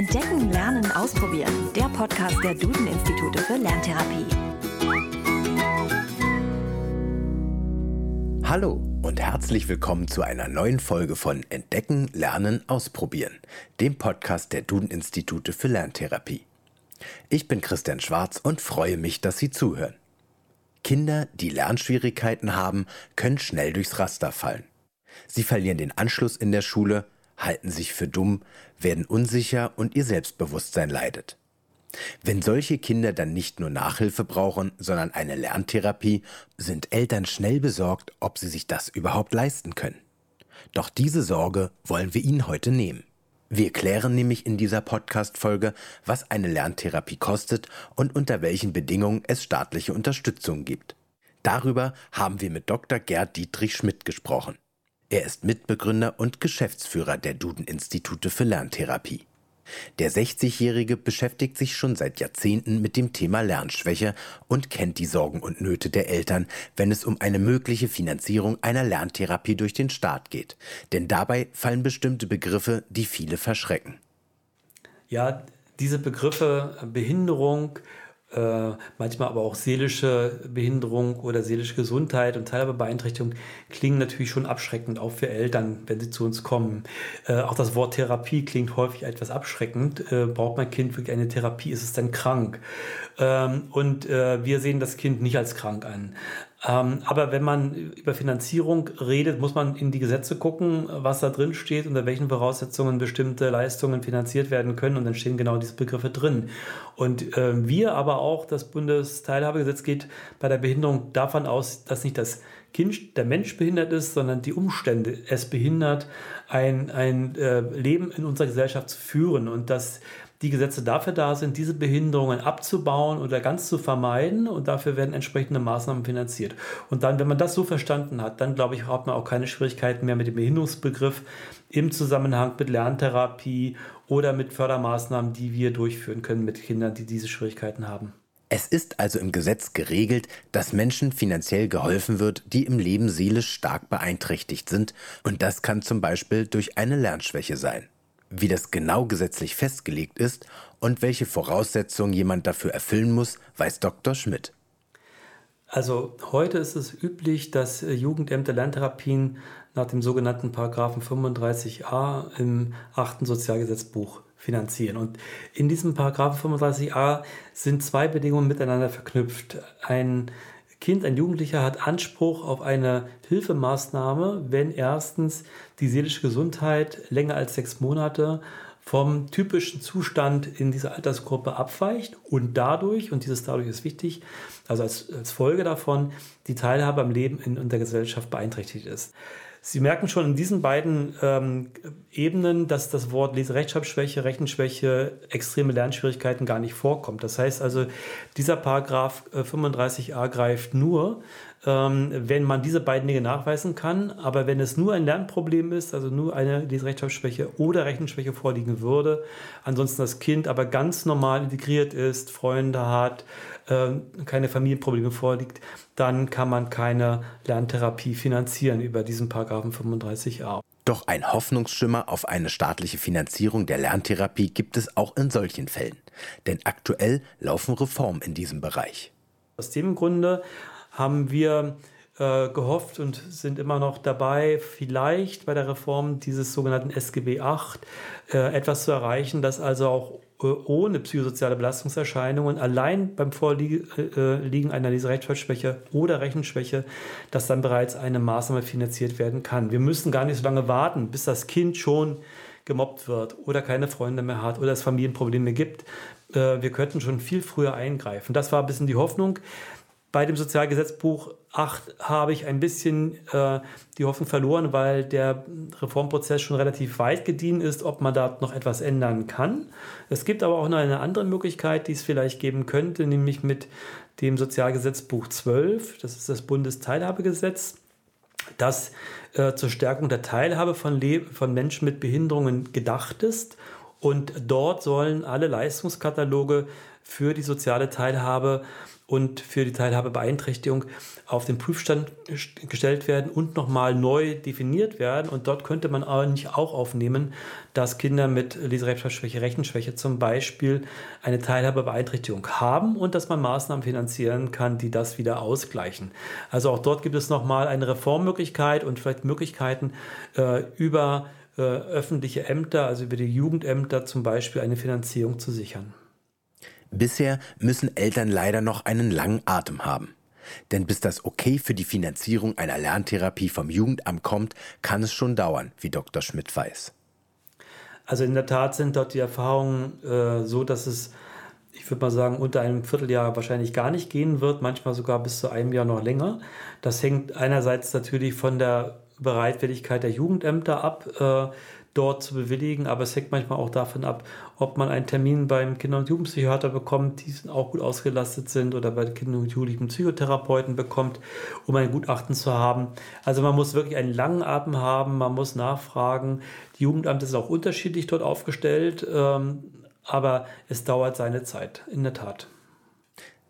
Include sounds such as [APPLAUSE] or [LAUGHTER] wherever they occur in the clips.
Entdecken, Lernen, Ausprobieren. Der Podcast der Duden-Institute für Lerntherapie. Hallo und herzlich willkommen zu einer neuen Folge von Entdecken, Lernen, Ausprobieren, dem Podcast der Duden-Institute für Lerntherapie. Ich bin Christian Schwarz und freue mich, dass Sie zuhören. Kinder, die Lernschwierigkeiten haben, können schnell durchs Raster fallen. Sie verlieren den Anschluss in der Schule, halten sich für dumm, werden unsicher und ihr Selbstbewusstsein leidet. Wenn solche Kinder dann nicht nur Nachhilfe brauchen, sondern eine Lerntherapie, sind Eltern schnell besorgt, ob sie sich das überhaupt leisten können. Doch diese Sorge wollen wir Ihnen heute nehmen. Wir klären nämlich in dieser Podcast-Folge, was eine Lerntherapie kostet und unter welchen Bedingungen es staatliche Unterstützung gibt. Darüber haben wir mit Dr. Gerd Dietrich Schmidt gesprochen. Er ist Mitbegründer und Geschäftsführer der Duden-Institute für Lerntherapie. Der 60-Jährige beschäftigt sich schon seit Jahrzehnten mit dem Thema Lernschwäche und kennt die Sorgen und Nöte der Eltern, wenn es um eine mögliche Finanzierung einer Lerntherapie durch den Staat geht. Denn dabei fallen bestimmte Begriffe, die viele verschrecken. Ja, diese Begriffe Behinderung, äh, manchmal aber auch seelische Behinderung oder seelische Gesundheit und Teilhabebeeinträchtigung klingen natürlich schon abschreckend, auch für Eltern, wenn sie zu uns kommen. Äh, auch das Wort Therapie klingt häufig etwas abschreckend. Äh, braucht mein Kind wirklich eine Therapie? Ist es denn krank? Ähm, und äh, wir sehen das Kind nicht als krank an. Ähm, aber wenn man über Finanzierung redet, muss man in die Gesetze gucken, was da drin steht, unter welchen Voraussetzungen bestimmte Leistungen finanziert werden können. Und dann stehen genau diese Begriffe drin. Und äh, wir aber auch, das Bundesteilhabegesetz geht bei der Behinderung davon aus, dass nicht das Kind, der Mensch behindert ist, sondern die Umstände es behindert, ein, ein äh, Leben in unserer Gesellschaft zu führen. Und dass die Gesetze dafür da sind, diese Behinderungen abzubauen oder ganz zu vermeiden und dafür werden entsprechende Maßnahmen finanziert. Und dann, wenn man das so verstanden hat, dann glaube ich, hat man auch keine Schwierigkeiten mehr mit dem Behinderungsbegriff im Zusammenhang mit Lerntherapie oder mit Fördermaßnahmen, die wir durchführen können mit Kindern, die diese Schwierigkeiten haben. Es ist also im Gesetz geregelt, dass Menschen finanziell geholfen wird, die im Leben seelisch stark beeinträchtigt sind, und das kann zum Beispiel durch eine Lernschwäche sein. Wie das genau gesetzlich festgelegt ist und welche Voraussetzungen jemand dafür erfüllen muss, weiß Dr. Schmidt. Also heute ist es üblich, dass äh, Jugendämter Lerntherapien nach dem sogenannten Paragraphen 35a im achten Sozialgesetzbuch finanzieren. Und in diesem Paragraphen 35a sind zwei Bedingungen miteinander verknüpft. Ein Kind, ein Jugendlicher hat Anspruch auf eine Hilfemaßnahme, wenn erstens die seelische Gesundheit länger als sechs Monate vom typischen Zustand in dieser Altersgruppe abweicht und dadurch, und dieses dadurch ist wichtig, also als, als Folge davon, die Teilhabe am Leben in, in der Gesellschaft beeinträchtigt ist. Sie merken schon in diesen beiden ähm, Ebenen, dass das Wort Leserechtschreibschwäche, Rechenschwäche, extreme Lernschwierigkeiten gar nicht vorkommt. Das heißt also, dieser Paragraph äh, 35a greift nur, ähm, wenn man diese beiden Dinge nachweisen kann. Aber wenn es nur ein Lernproblem ist, also nur eine Leserechtschreibschwäche oder Rechenschwäche vorliegen würde, ansonsten das Kind aber ganz normal integriert ist, Freunde hat, äh, keine Familienprobleme vorliegt, dann kann man keine Lerntherapie finanzieren über diesen Paragraphen 35a. Doch ein Hoffnungsschimmer auf eine staatliche Finanzierung der Lerntherapie gibt es auch in solchen Fällen. Denn aktuell laufen Reformen in diesem Bereich. Aus dem Grunde haben wir äh, gehofft und sind immer noch dabei, vielleicht bei der Reform dieses sogenannten SGB VIII äh, etwas zu erreichen, dass also auch äh, ohne psychosoziale Belastungserscheinungen, allein beim Vorliegen äh, einer Leserechtschreibschwäche oder Rechenschwäche, dass dann bereits eine Maßnahme finanziert werden kann. Wir müssen gar nicht so lange warten, bis das Kind schon gemobbt wird oder keine Freunde mehr hat oder es Familienprobleme gibt. Äh, wir könnten schon viel früher eingreifen. Das war ein bisschen die Hoffnung. Bei dem Sozialgesetzbuch 8 habe ich ein bisschen äh, die Hoffnung verloren, weil der Reformprozess schon relativ weit gediehen ist, ob man da noch etwas ändern kann. Es gibt aber auch noch eine andere Möglichkeit, die es vielleicht geben könnte, nämlich mit dem Sozialgesetzbuch 12, das ist das Bundesteilhabegesetz, das äh, zur Stärkung der Teilhabe von, Le von Menschen mit Behinderungen gedacht ist. Und dort sollen alle Leistungskataloge für die soziale Teilhabe und für die Teilhabebeeinträchtigung auf den Prüfstand gestellt werden und nochmal neu definiert werden. Und dort könnte man eigentlich auch aufnehmen, dass Kinder mit Leserechtschreibschwäche, Rechenschwäche zum Beispiel eine Teilhabebeeinträchtigung haben und dass man Maßnahmen finanzieren kann, die das wieder ausgleichen. Also auch dort gibt es nochmal eine Reformmöglichkeit und vielleicht Möglichkeiten äh, über äh, öffentliche Ämter, also über die Jugendämter zum Beispiel, eine Finanzierung zu sichern. Bisher müssen Eltern leider noch einen langen Atem haben. Denn bis das Okay für die Finanzierung einer Lerntherapie vom Jugendamt kommt, kann es schon dauern, wie Dr. Schmidt weiß. Also in der Tat sind dort die Erfahrungen äh, so, dass es, ich würde mal sagen, unter einem Vierteljahr wahrscheinlich gar nicht gehen wird, manchmal sogar bis zu einem Jahr noch länger. Das hängt einerseits natürlich von der Bereitwilligkeit der Jugendämter ab. Äh, dort zu bewilligen, aber es hängt manchmal auch davon ab, ob man einen Termin beim Kinder- und Jugendpsychiater bekommt, die auch gut ausgelastet sind, oder bei Kinder- und Jugendlichen Psychotherapeuten bekommt, um ein Gutachten zu haben. Also man muss wirklich einen langen Atem haben, man muss nachfragen. Die Jugendamt ist auch unterschiedlich dort aufgestellt, ähm, aber es dauert seine Zeit, in der Tat.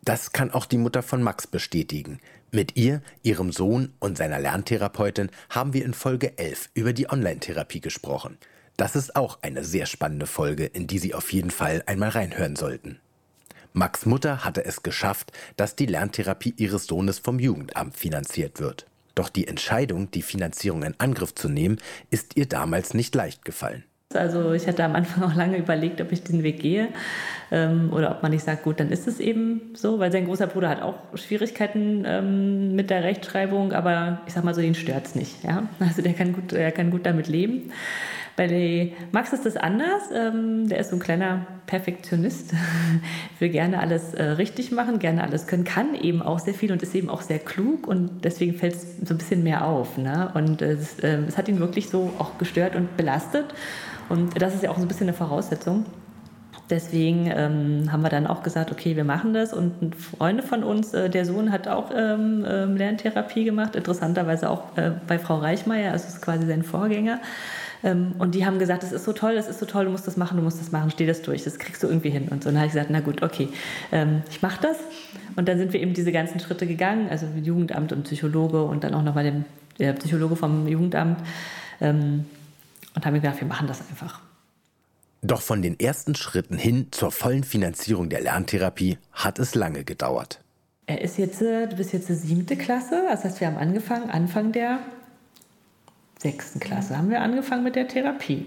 Das kann auch die Mutter von Max bestätigen. Mit ihr, ihrem Sohn und seiner Lerntherapeutin haben wir in Folge 11 über die Online-Therapie gesprochen. Das ist auch eine sehr spannende Folge, in die Sie auf jeden Fall einmal reinhören sollten. Max Mutter hatte es geschafft, dass die Lerntherapie ihres Sohnes vom Jugendamt finanziert wird. Doch die Entscheidung, die Finanzierung in Angriff zu nehmen, ist ihr damals nicht leicht gefallen. Also ich hatte am Anfang [LAUGHS] auch lange überlegt, ob ich den Weg gehe ähm, oder ob man nicht sagt, gut, dann ist es eben so, weil sein großer Bruder hat auch Schwierigkeiten ähm, mit der Rechtschreibung, aber ich sag mal so, ihn stört es nicht. Ja? Also der kann gut, er kann gut damit leben. Bei Max ist das anders. Ähm, der ist so ein kleiner Perfektionist, [LAUGHS] will gerne alles äh, richtig machen, gerne alles können, kann eben auch sehr viel und ist eben auch sehr klug und deswegen fällt es so ein bisschen mehr auf. Ne? Und es, äh, es hat ihn wirklich so auch gestört und belastet. Und das ist ja auch so ein bisschen eine Voraussetzung. Deswegen ähm, haben wir dann auch gesagt, okay, wir machen das. Und Freunde von uns, äh, der Sohn hat auch ähm, ähm, Lerntherapie gemacht, interessanterweise auch äh, bei Frau Reichmeier, also ist quasi sein Vorgänger. Ähm, und die haben gesagt, das ist so toll, das ist so toll, du musst das machen, du musst das machen, steh das durch, das kriegst du irgendwie hin. Und so, und dann habe ich gesagt, na gut, okay, ähm, ich mache das. Und dann sind wir eben diese ganzen Schritte gegangen, also Jugendamt und Psychologe und dann auch noch bei dem der Psychologe vom Jugendamt. Ähm, und haben gesagt, wir machen das einfach. Doch von den ersten Schritten hin zur vollen Finanzierung der Lerntherapie hat es lange gedauert. Er ist jetzt, äh, du bist jetzt die siebte Klasse, das heißt, wir haben angefangen, Anfang der sechsten Klasse haben wir angefangen mit der Therapie.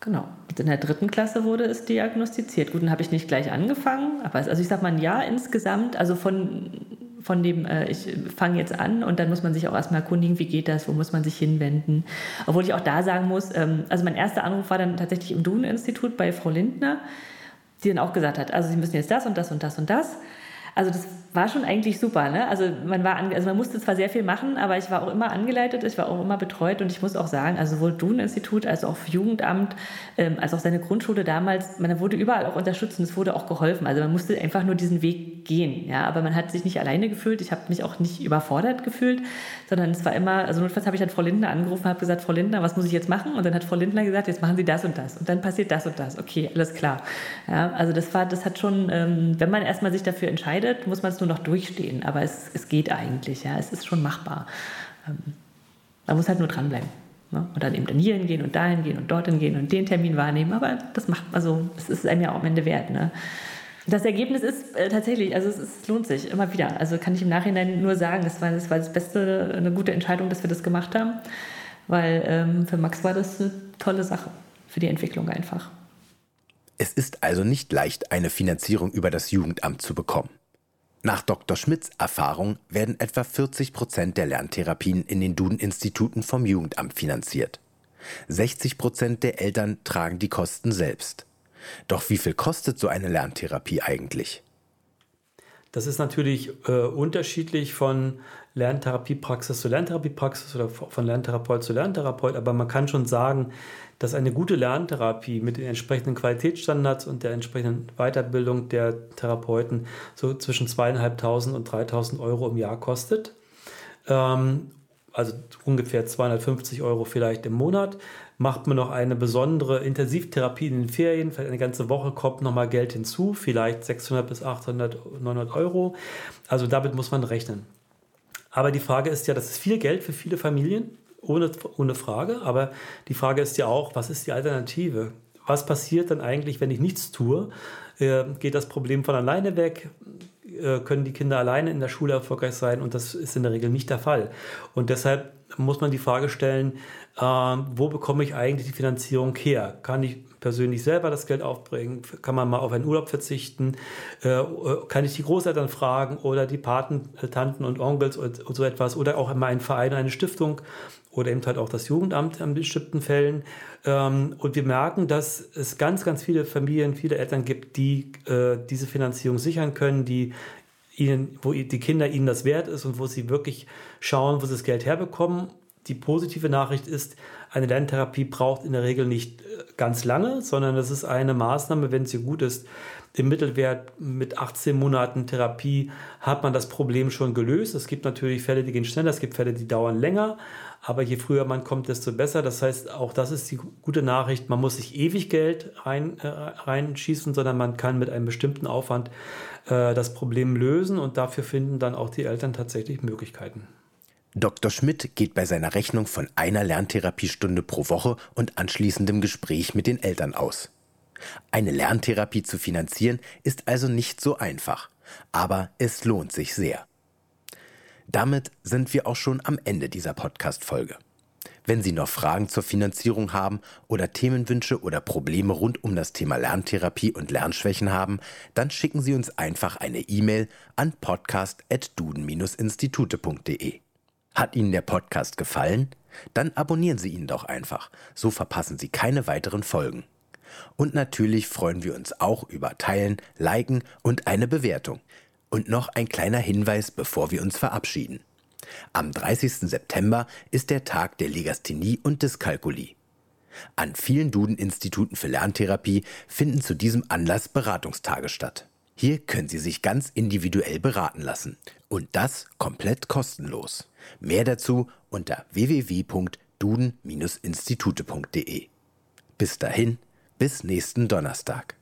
Genau. Und in der dritten Klasse wurde es diagnostiziert. Gut, dann habe ich nicht gleich angefangen, aber also ich sage mal ein Jahr insgesamt, also von von dem, äh, ich fange jetzt an und dann muss man sich auch erstmal erkundigen, wie geht das, wo muss man sich hinwenden. Obwohl ich auch da sagen muss, ähm, also mein erster Anruf war dann tatsächlich im Duden-Institut bei Frau Lindner, die dann auch gesagt hat, also Sie müssen jetzt das und das und das und das. Also das war schon eigentlich super. Ne? Also man war, also man musste zwar sehr viel machen, aber ich war auch immer angeleitet, ich war auch immer betreut und ich muss auch sagen, also sowohl Duden-Institut als auch Jugendamt, ähm, als auch seine Grundschule damals, man wurde überall auch unterstützt und es wurde auch geholfen. Also man musste einfach nur diesen Weg gehen. Ja, aber man hat sich nicht alleine gefühlt. Ich habe mich auch nicht überfordert gefühlt, sondern es war immer, also notfalls habe ich dann Frau Lindner angerufen, habe gesagt, Frau Lindner, was muss ich jetzt machen? Und dann hat Frau Lindner gesagt, jetzt machen Sie das und das und dann passiert das und das. Okay, alles klar. Ja, also das war, das hat schon, ähm, wenn man erstmal sich dafür entscheidet, muss man es nur noch durchstehen aber es, es geht eigentlich, ja, es ist schon machbar. Ähm, man muss halt nur dranbleiben. Ne? Und dann eben dann hier hingehen und dahin gehen und dorthin gehen und den Termin wahrnehmen, aber das macht, also es ist einem ja auch am Ende wert. Ne? Das Ergebnis ist äh, tatsächlich, also es, es, lohnt sich immer wieder. Also kann ich im Nachhinein nur sagen, es war, das war das Beste, eine gute Entscheidung, dass wir das gemacht haben, weil ähm, für Max war das eine tolle Sache, für die Entwicklung einfach. Es ist also nicht leicht, eine Finanzierung über das Jugendamt zu bekommen. Nach Dr. Schmidts Erfahrung werden etwa 40 Prozent der Lerntherapien in den Duden-Instituten vom Jugendamt finanziert. 60 Prozent der Eltern tragen die Kosten selbst. Doch wie viel kostet so eine Lerntherapie eigentlich? Das ist natürlich äh, unterschiedlich von Lerntherapiepraxis zu Lerntherapiepraxis oder von Lerntherapeut zu Lerntherapeut, aber man kann schon sagen, dass eine gute Lerntherapie mit den entsprechenden Qualitätsstandards und der entsprechenden Weiterbildung der Therapeuten so zwischen zweieinhalbtausend und 3.000 Euro im Jahr kostet. Ähm, also ungefähr 250 Euro vielleicht im Monat. Macht man noch eine besondere Intensivtherapie in den Ferien, vielleicht eine ganze Woche kommt nochmal Geld hinzu, vielleicht 600 bis 800, 900 Euro. Also damit muss man rechnen. Aber die Frage ist ja, das ist viel Geld für viele Familien, ohne, ohne Frage. Aber die Frage ist ja auch, was ist die Alternative? Was passiert dann eigentlich, wenn ich nichts tue? Äh, geht das Problem von alleine weg? Äh, können die Kinder alleine in der Schule erfolgreich sein? Und das ist in der Regel nicht der Fall. Und deshalb muss man die Frage stellen, äh, wo bekomme ich eigentlich die Finanzierung her? Kann ich persönlich selber das Geld aufbringen? Kann man mal auf einen Urlaub verzichten? Äh, äh kann ich die Großeltern fragen oder die Paten, Tanten und Onkels und, und so etwas? Oder auch immer einen Verein, eine Stiftung oder eben halt auch das Jugendamt in bestimmten Fällen. Ähm, und wir merken, dass es ganz, ganz viele Familien, viele Eltern gibt, die äh, diese Finanzierung sichern können, die ihnen, wo die Kinder ihnen das wert ist und wo sie wirklich schauen, wo sie das Geld herbekommen. Die positive Nachricht ist, eine Lerntherapie braucht in der Regel nicht äh, ganz lange, sondern es ist eine Maßnahme, wenn sie gut ist. Im Mittelwert mit 18 Monaten Therapie hat man das Problem schon gelöst. Es gibt natürlich Fälle, die gehen schneller, es gibt Fälle, die dauern länger. Aber je früher man kommt, desto besser. Das heißt, auch das ist die gute Nachricht. Man muss sich ewig Geld rein, äh, reinschießen, sondern man kann mit einem bestimmten Aufwand äh, das Problem lösen und dafür finden dann auch die Eltern tatsächlich Möglichkeiten. Dr. Schmidt geht bei seiner Rechnung von einer Lerntherapiestunde pro Woche und anschließendem Gespräch mit den Eltern aus. Eine Lerntherapie zu finanzieren ist also nicht so einfach, aber es lohnt sich sehr. Damit sind wir auch schon am Ende dieser Podcast-Folge. Wenn Sie noch Fragen zur Finanzierung haben oder Themenwünsche oder Probleme rund um das Thema Lerntherapie und Lernschwächen haben, dann schicken Sie uns einfach eine E-Mail an podcast.duden-institute.de. Hat Ihnen der Podcast gefallen? Dann abonnieren Sie ihn doch einfach, so verpassen Sie keine weiteren Folgen. Und natürlich freuen wir uns auch über Teilen, Liken und eine Bewertung. Und noch ein kleiner Hinweis, bevor wir uns verabschieden. Am 30. September ist der Tag der Legasthenie und Dyskalkulie. An vielen Duden-Instituten für Lerntherapie finden zu diesem Anlass Beratungstage statt. Hier können Sie sich ganz individuell beraten lassen. Und das komplett kostenlos. Mehr dazu unter www.duden-institute.de. Bis dahin, bis nächsten Donnerstag.